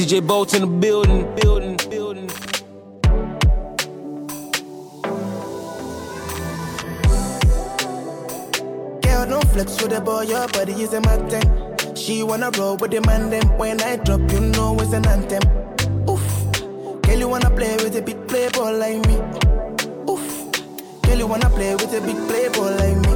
DJ Bolt in the building, building, building. Girl, don't flex with the boy, your body is a matter. She wanna roll with the man, them when I drop, you know it's an anthem. Oof, girl, you wanna play with a big playboy like me. Oof, girl, you wanna play with a big playboy like me.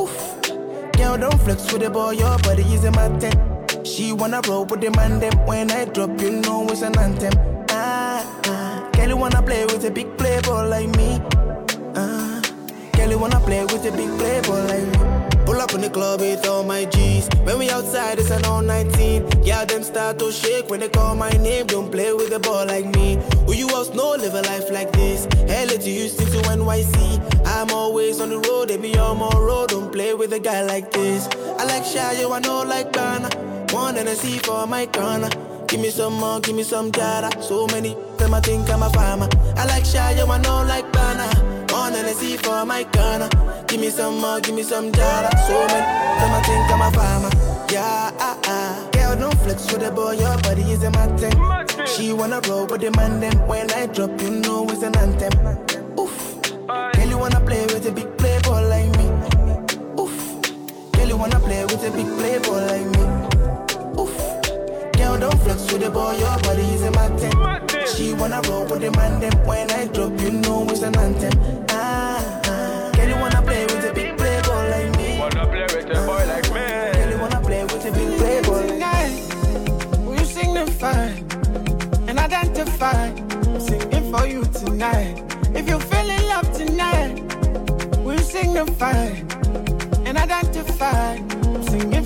Oof, girl, don't flex with the boy, your body is a matter. She wanna roll with the man, them when I drop, you know it's an anthem. Ah, ah, you wanna play with a big playboy like me. Ah, you wanna play with a big playboy like me. Pull up in the club with all my G's. When we outside, it's an all 19. Yeah, them start to shake when they call my name. Don't play with a ball like me. Who you else know live a life like this? LA to Houston to NYC. I'm always on the road, they be on my road. Don't play with a guy like this. I like you I know like Ghana. One and a C for my corner. Give me some more, give me some data. So many them I think I'm a farmer. I like shy, you I know like Ghana. One and a C for my corner. Give me some more, give me some data. So many them I think I'm a farmer. Yeah, ah, ah. Girl, don't flex with the boy, your body is a matter. She wanna roll with the man, then when I drop, you know it's an anthem. Oof. Girl, you wanna play with a big playboy like me. Oof. Girl, you wanna play with a big playboy like me. Oof. Girl, don't flex with the boy, your body is a matter. She wanna roll with the man, then when I drop, you know it's an anthem. Ah, ah. Girl, you wanna play with a big playboy like me. Wanna play with a boy like me? Girl, you wanna play with a big playboy like me. tonight. Will you signify and identify? I'm singing for you tonight. If you feel in love tonight, will you signify and identify?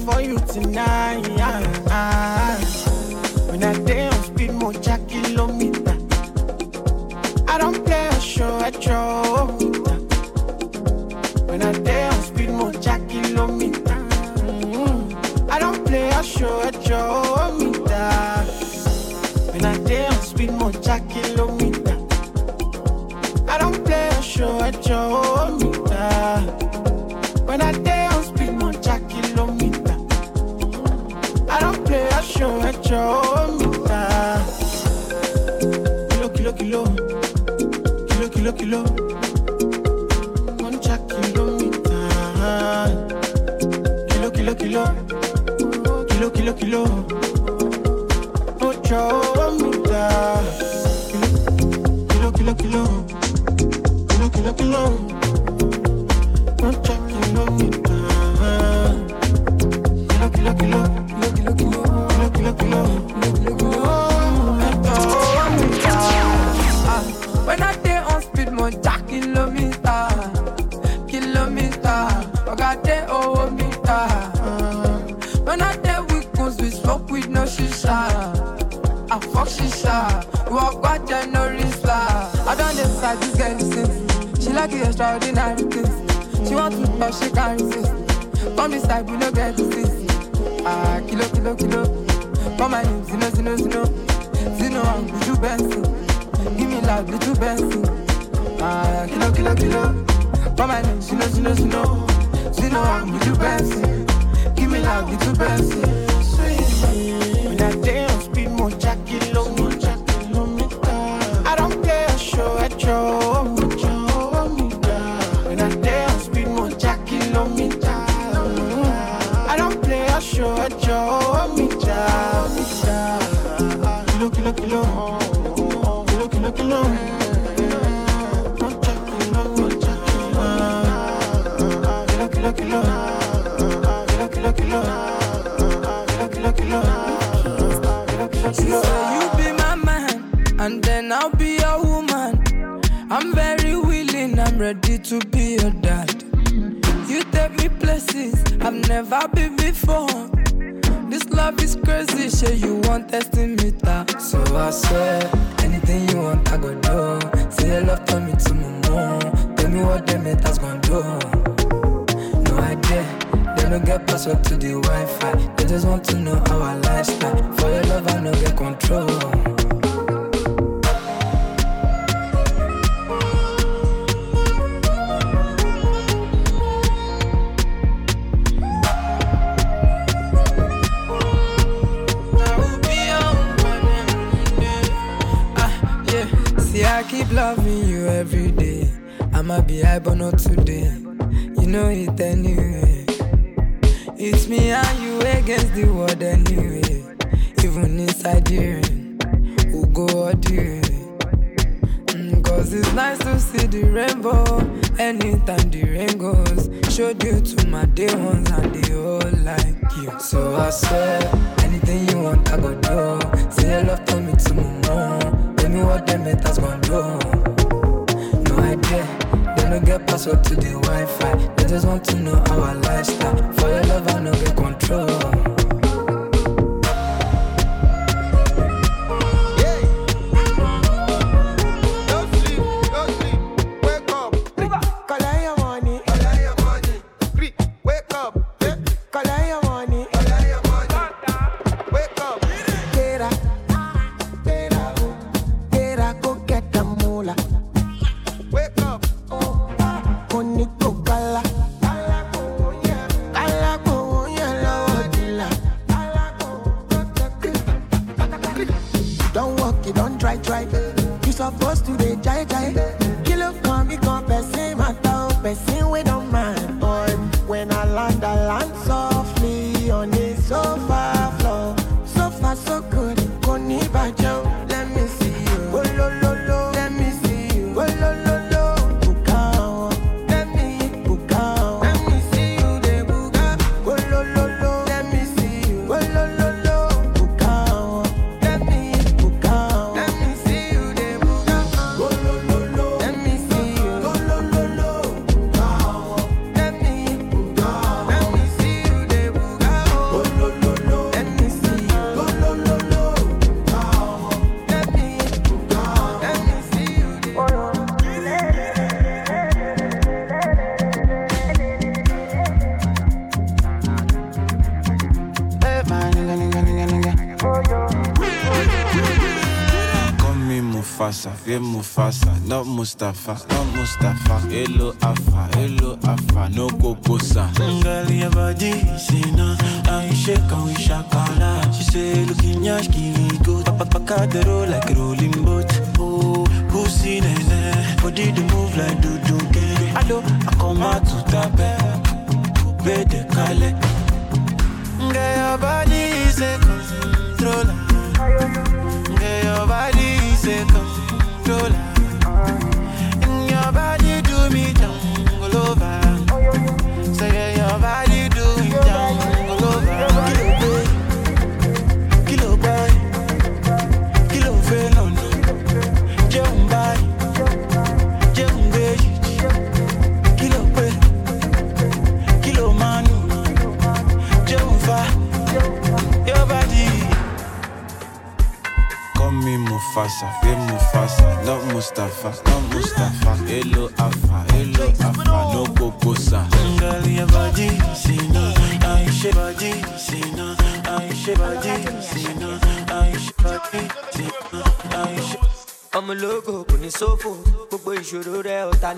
For you tonight. When I day on speed, more kilometer. I don't play a show at show. When I day on speed, more kilometer. Mm. I don't play a show at your meter. When I day on speed, more kilometer. I'm very willing, I'm ready to be your dad. You take me places I've never been before. This love is crazy, say you want testing me that. So I swear, anything you want, I go do. Say your love turn me to mama. Tell me what them haters gonna do. No idea. They don't get password to the Wi-Fi. They just want to know our lifestyle. For your love, I no get control. Loving you every day. I'ma be high, but not today. You know it anyway. It's me and you against the world anyway. Even inside rain, we'll go the way. Mm, Cause it's nice to see the rainbow anytime the rain goes. Showed you to my day ones and they all like you. So I swear, anything you want, I go do. Say your love to me to my mom. Tell me what them haters gon' do. Idea, they no get password to the Wi Fi. They just want to know our lifestyle. For your love, I no get control. Mufasa, not Mustafa, not Mustafa. Hello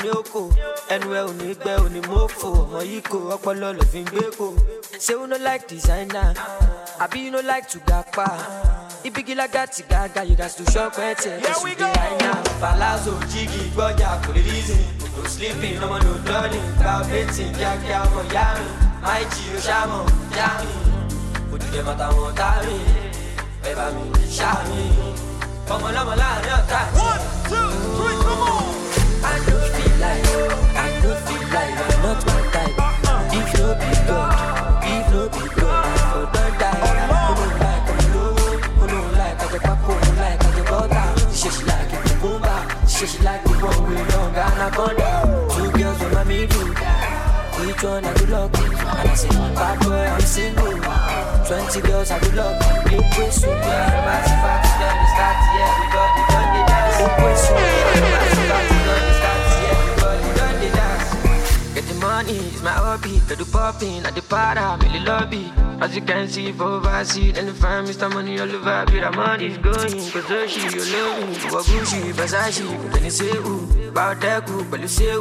ní òkò ẹnu ẹ ò ní gbẹ ò ní mọ́fò ọmọ yìí kò ọpọlọ lọ fi ń gbé kò ṣé you no like designer? Àbí you no like to gapa ibigilaga ti gaga you gats to shop ẹtẹ ẹsùn àìná palazzo jígì gbọjà kò lè reason. No sleeping ọmọ no dulling gba betting kíákíá ọmọ ìyá mi. Máì jí o ṣàmọ̀ yá mi. Òdìdẹ mọ́tàwọn tá mi. Ẹ bá mi ṣá mi. Ọmọ lọmọ láàrin ọ̀tá mi. I she like the one with long anaconda? Two girls with my middle. Which one I do lucky? And I say, bad boy, I'm single. Twenty girls I do lucky. Liquid super, massive done the start, yeah, everybody done the dance. Liquid super, massive money, it's my hobby. Do the popping at the para, the lobby. As you can see, for overseas, and the fam, Mr. Money all over. Be the money's going, cause she, you love me. Go Gucci, Versace, go to say who. Bout that group, but you say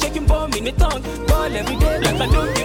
shaking for me, me tongue. Call every day like I don't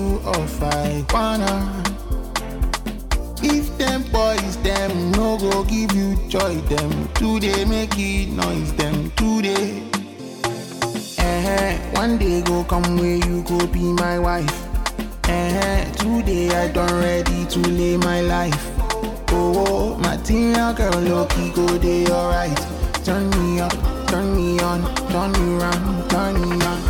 you I wanna. If them boys, them no go give you joy, them today make it noise, them today. Uh-huh. Eh, one day go come where you go be my wife. Uh-huh. Today I done ready to lay my life. Oh, my dear girl, lucky go day alright. Turn me up, turn me on, turn me round, turn me on.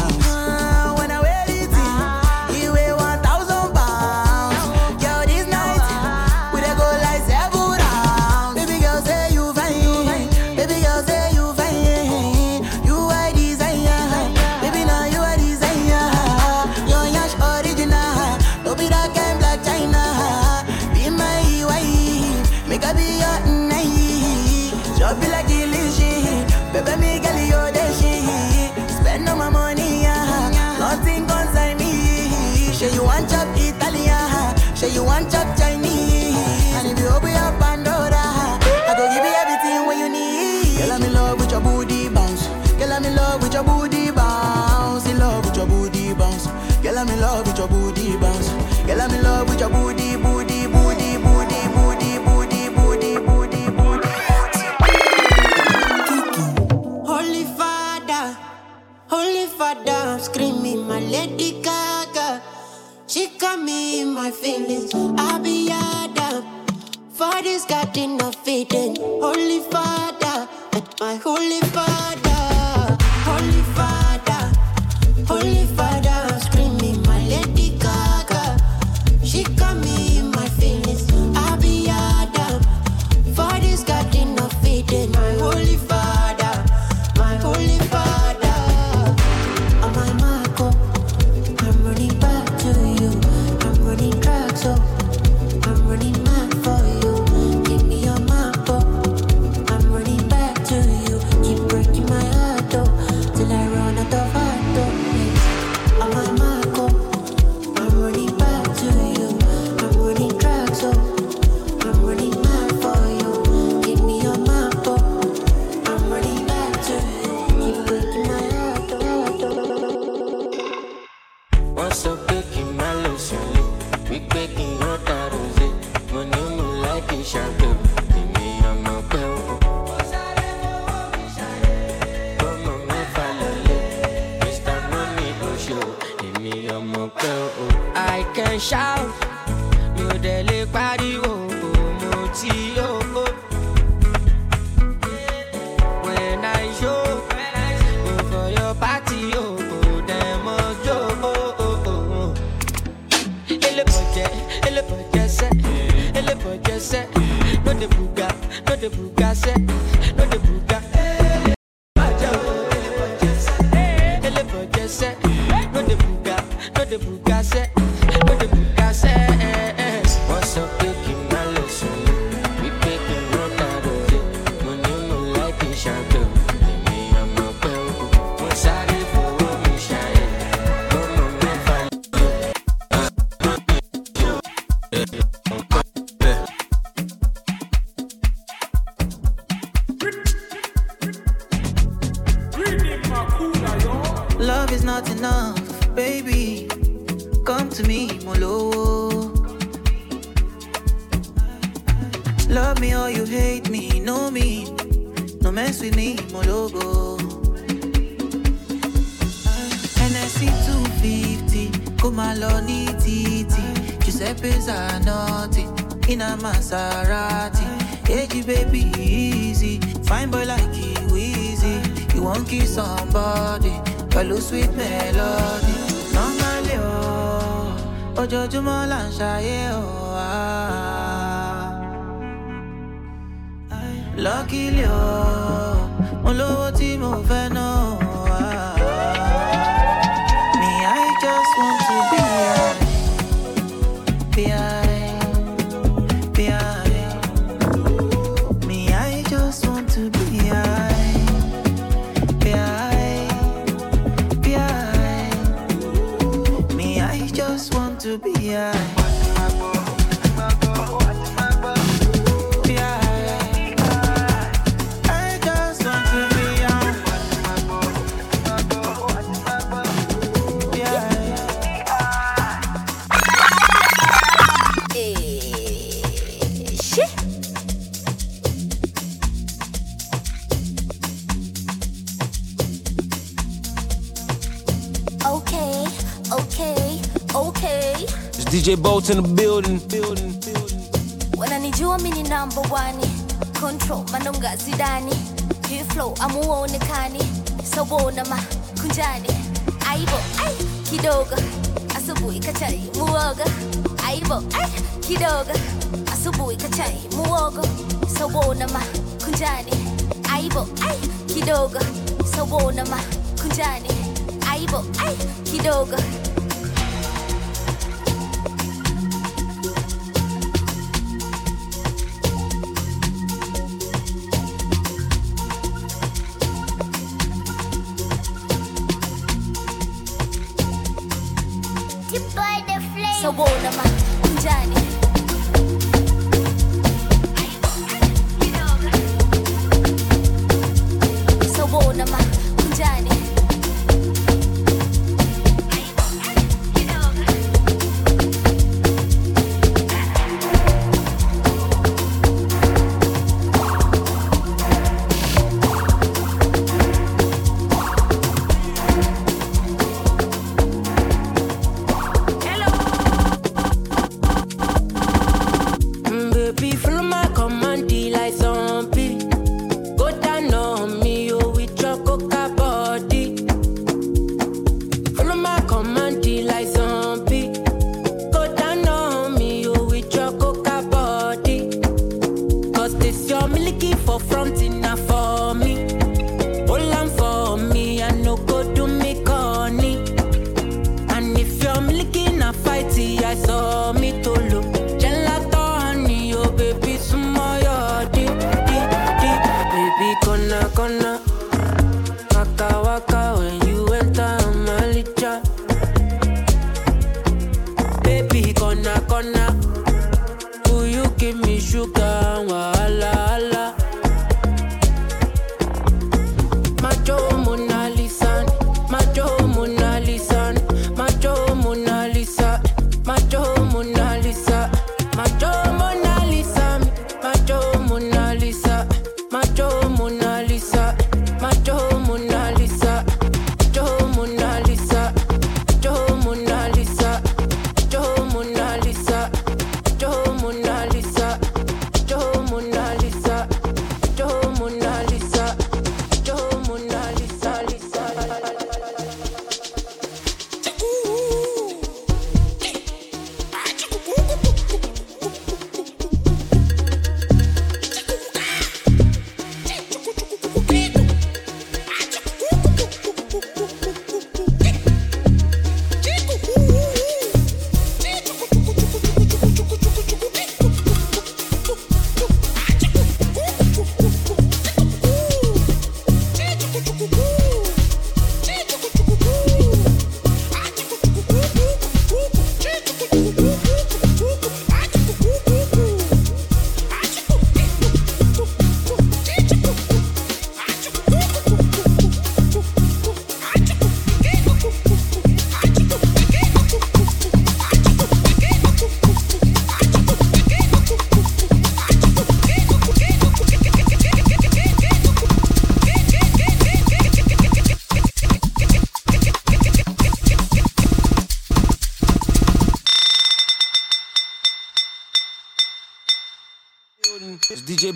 one chop Chinese. And if you open your Pandora, I go give you everything what you need. Girl, I'm in love with your booty bounce. Girl, I'm in love with your booty bounce. In love with your booty bounce. Girl, I'm in love with your booty bounce. Girl, I'm in love with your booty, booty, booty, booty, booty, booty, booty, booty, booty. Holy Father, Holy Father, I'm screaming, my lady. She got me in my feelings. I be Adam. Father's got enough feeding. Holy Father, my Holy Father. In the building. Wananijua mi ni number one. Control my manonga zidani. You flow i'm on the amuonekani. Sawona makunjani. Aibo ay kidogo. Asubui kachai muoga. Aibo ay kidogo. Asubui kachai muogo. Sawona makunjani. Aibo ai kidogo. Sawona makunjani. Aibo ai kidogo.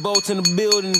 Bolt in the building.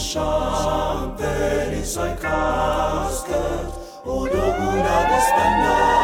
Bring the champagne inside casket. Udogu na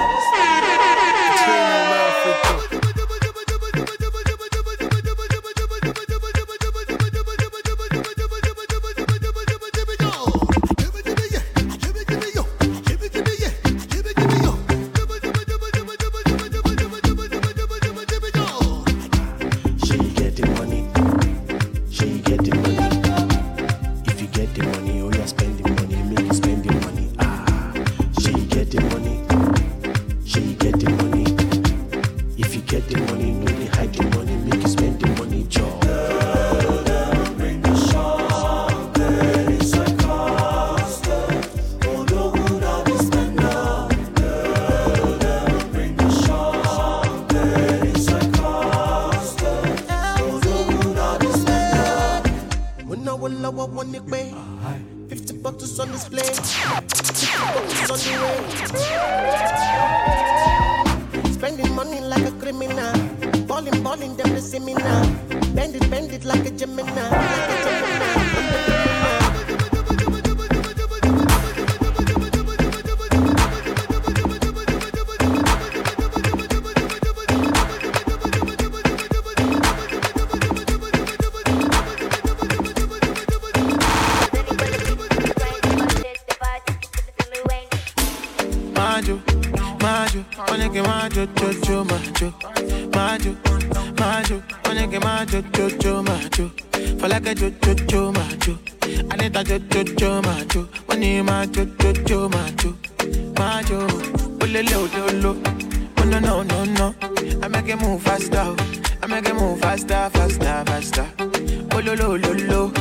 ololo, ololo,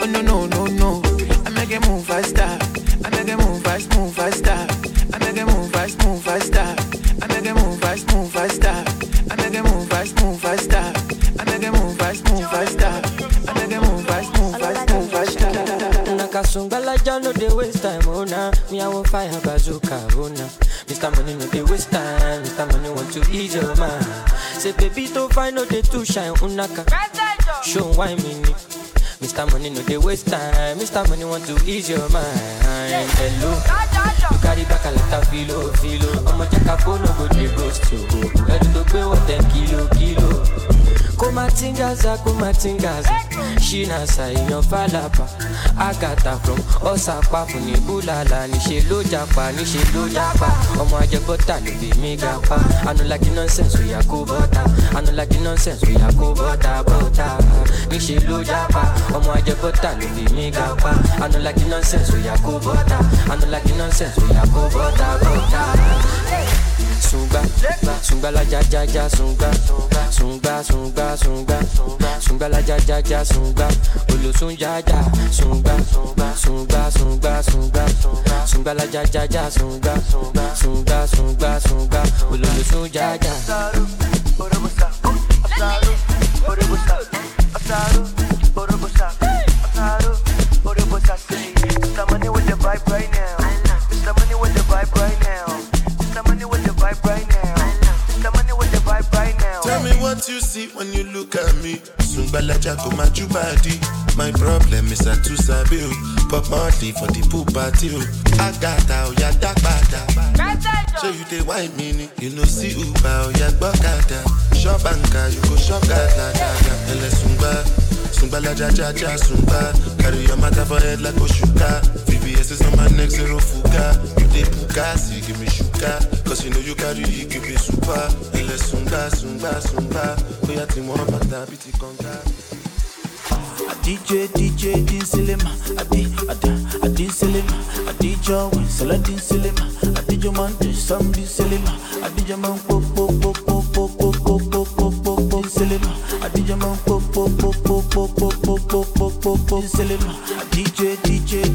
oh no, no, no, no, I make it move faster, I make it move fast, move faster. I make it move fast, move faster. I make it move fast, move faster. I make it move fast, move faster. I make it move fast, move faster. I make it move fast, move fast, move faster. Nakasungala ja no dey waste time, oh nah. Me I want fire bazooka, oh nah. Mr. Money no dey waste time, Mr. Money want to ease your mind. Say baby to find no dey too shine, oh, unaka. Show why me ni. Mr. Money no dey waste time, Mr. Money want to ease your mind. Hello, you carry back a lot of filo, filo. Jẹ́ ká kó no go dey ghost you. Ẹni tó gbé wọ́n ten kilo, kilo. Kumatingaza kumatingaza. Shinasa èèyàn fàlàpà àgàtà from ọ̀sàpàfù ní búlàlà níṣẹ́ ló japa níṣẹ́ ló japa ọmọ ajẹbọ́tà ló fi mí ga pa nonsense oya kó bọ́tà anulagi nonsense oya kó bọ́tà bọ́tà níṣẹ́ ló japa ọmọ ajẹbọ́tà ló fi mí ga pa nonsense oya kó bọ́tà anulagi nonsense oya kó bọ́tà. Sunga, sunga la ja ja ja sunga, sunga sunga sunga, sunga la ja ja ja sunga, olosun ja ja sunga, sunga sunga sunga, sunga la ja ja ja sunga, sunga sunga sunga, olosun ja ja. Mr. Money with the vibe right look at me. Sungbalaja go my body. My problem is I too sabi. Pop Marley for the pool party o. Agata oya dagbada. So you dey white mini. You no see Uber oya gbọ́kada. Shop anka you go shop gada gada. Ẹlẹ Sumba la cha cha cha sumba. Carry your matter for head like Oshuka. VVS is on my neck, zero fuka. You dey puka, see give me shuka. Cause you know you carry it, give me super. Ele sumba, sumba, sumba. Oya ti mo mata biti konga. A DJ, DJ, Din Silema, a D, a D, a Din Silema, a DJ, Winsala Din Silema, a DJ Man, some Din Silema, a DJ Man, Popo, pop pop pop pop pop pop pop DJ DJ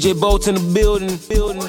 DJ Bolt in the building. building.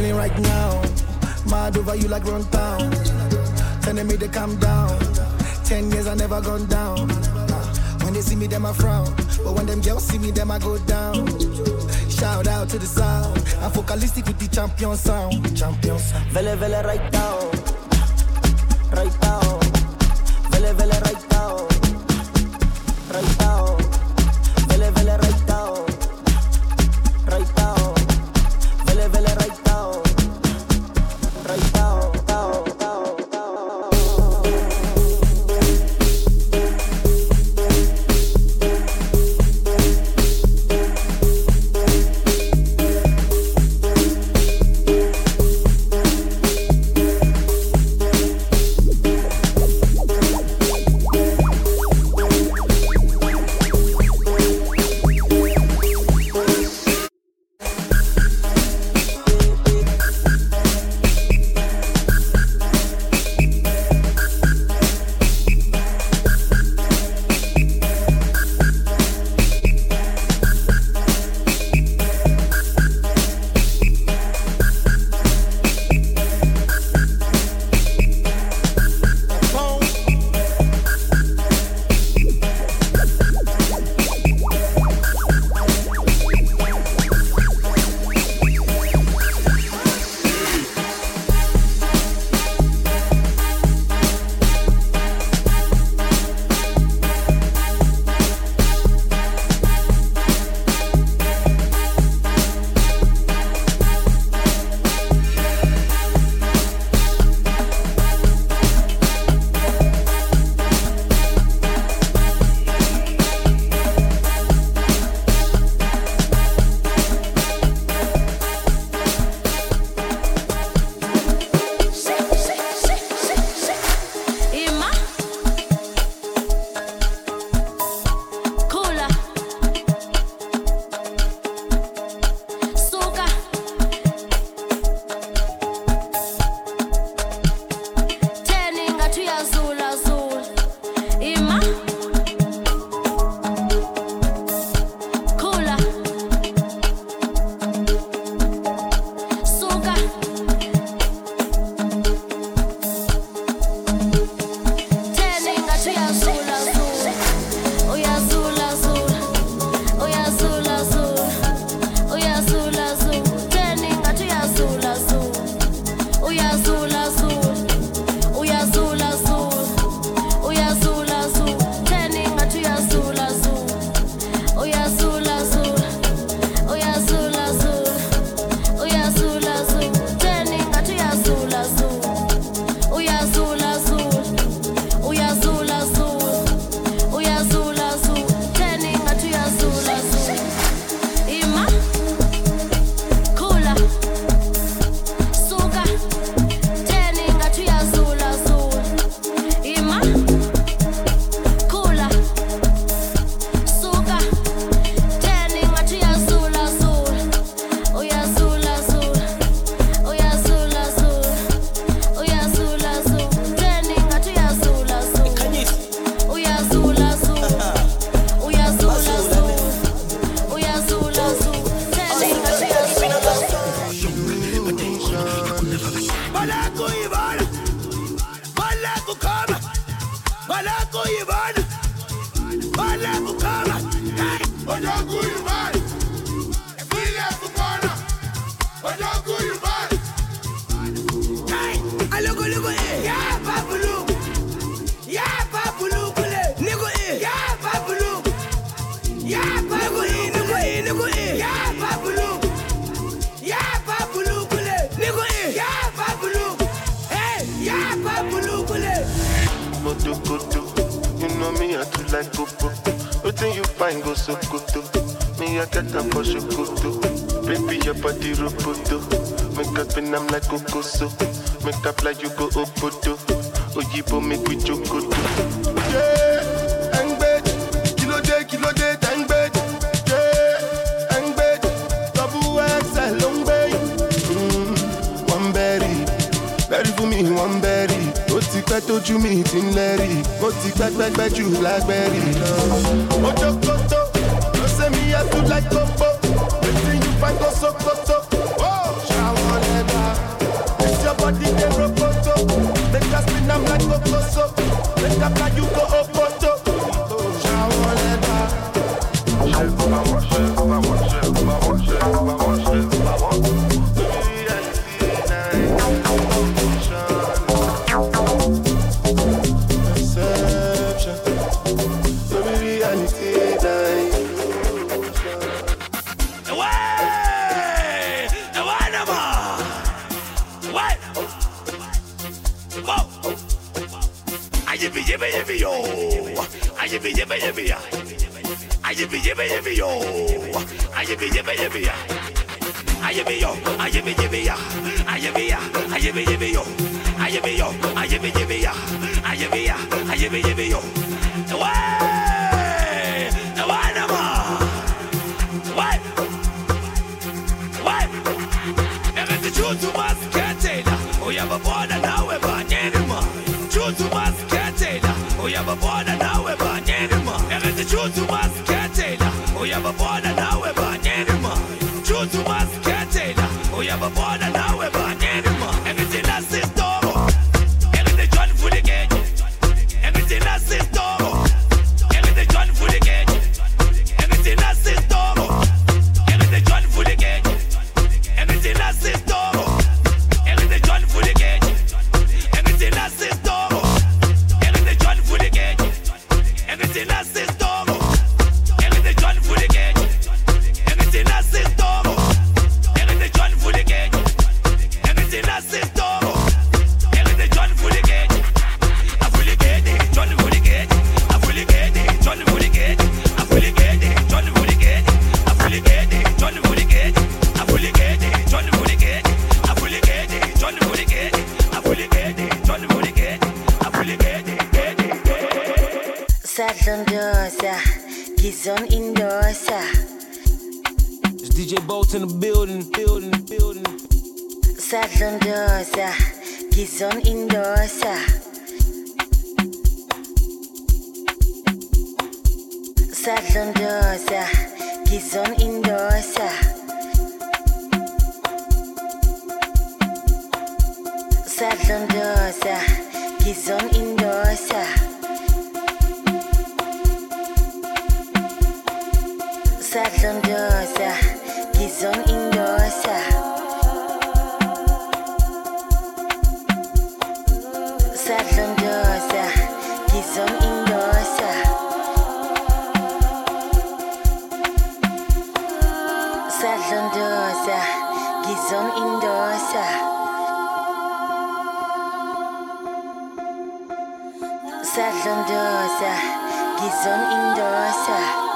feeling right now. Mad over you like run town. Telling me to calm down. Ten years I never gone down. When they see me, them I frown. But when them girls see me, them I go down. Shout out to the sound. I'm focalistic with the champion sound. Champion sound. Vele, vele, right now. Goiânia, olha o cara, olha Goiânia. do like popo. Waiting you find go so good. Me I get them for shukuto. Baby your body roboto. Make up and I'm like kokoso. Make up like you go opodo. Ojibo make we chokoto. pẹ́ tójú mi ti ń lẹ́rì mo ti pẹ́pẹ́pẹ́ jù lágbẹ́rì ojo koto ló ṣe mi yàtú láì wetin you find go so koto. ṣàwọn lẹ́dà. It's your body dey rokoto make I spin am like kokoso make I you go oko. jibia. to yo, ayebe jibia. Ayebe ya, ayebe jibia yo. Ayebe yo, ayebe jibia. Ayebe ya, ayebe jibia yo. Away! Away nama. Away! Away! Ebe tichutu masketela. Uyaba bona nawe banyenima. Chutu masketela. Uyaba bona nawe banyenima. Ebe tichutu masketela. Gizon dosa, gizon indosa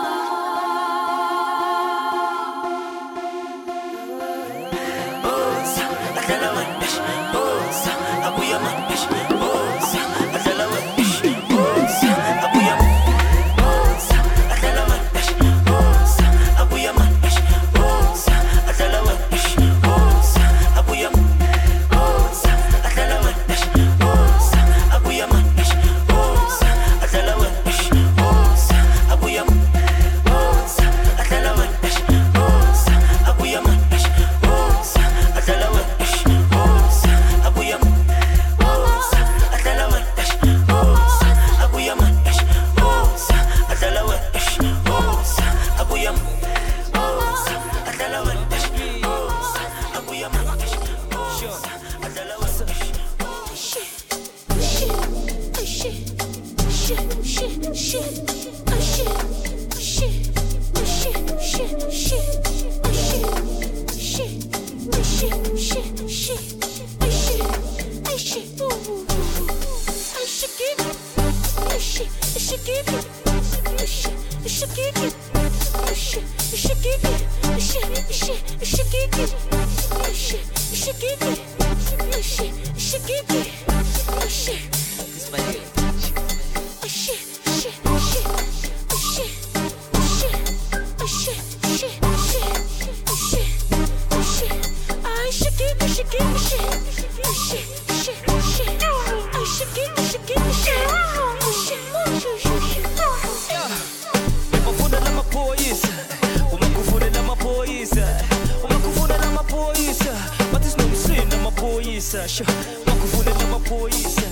mapoisa. Sure. Umekufunda na mapoisa,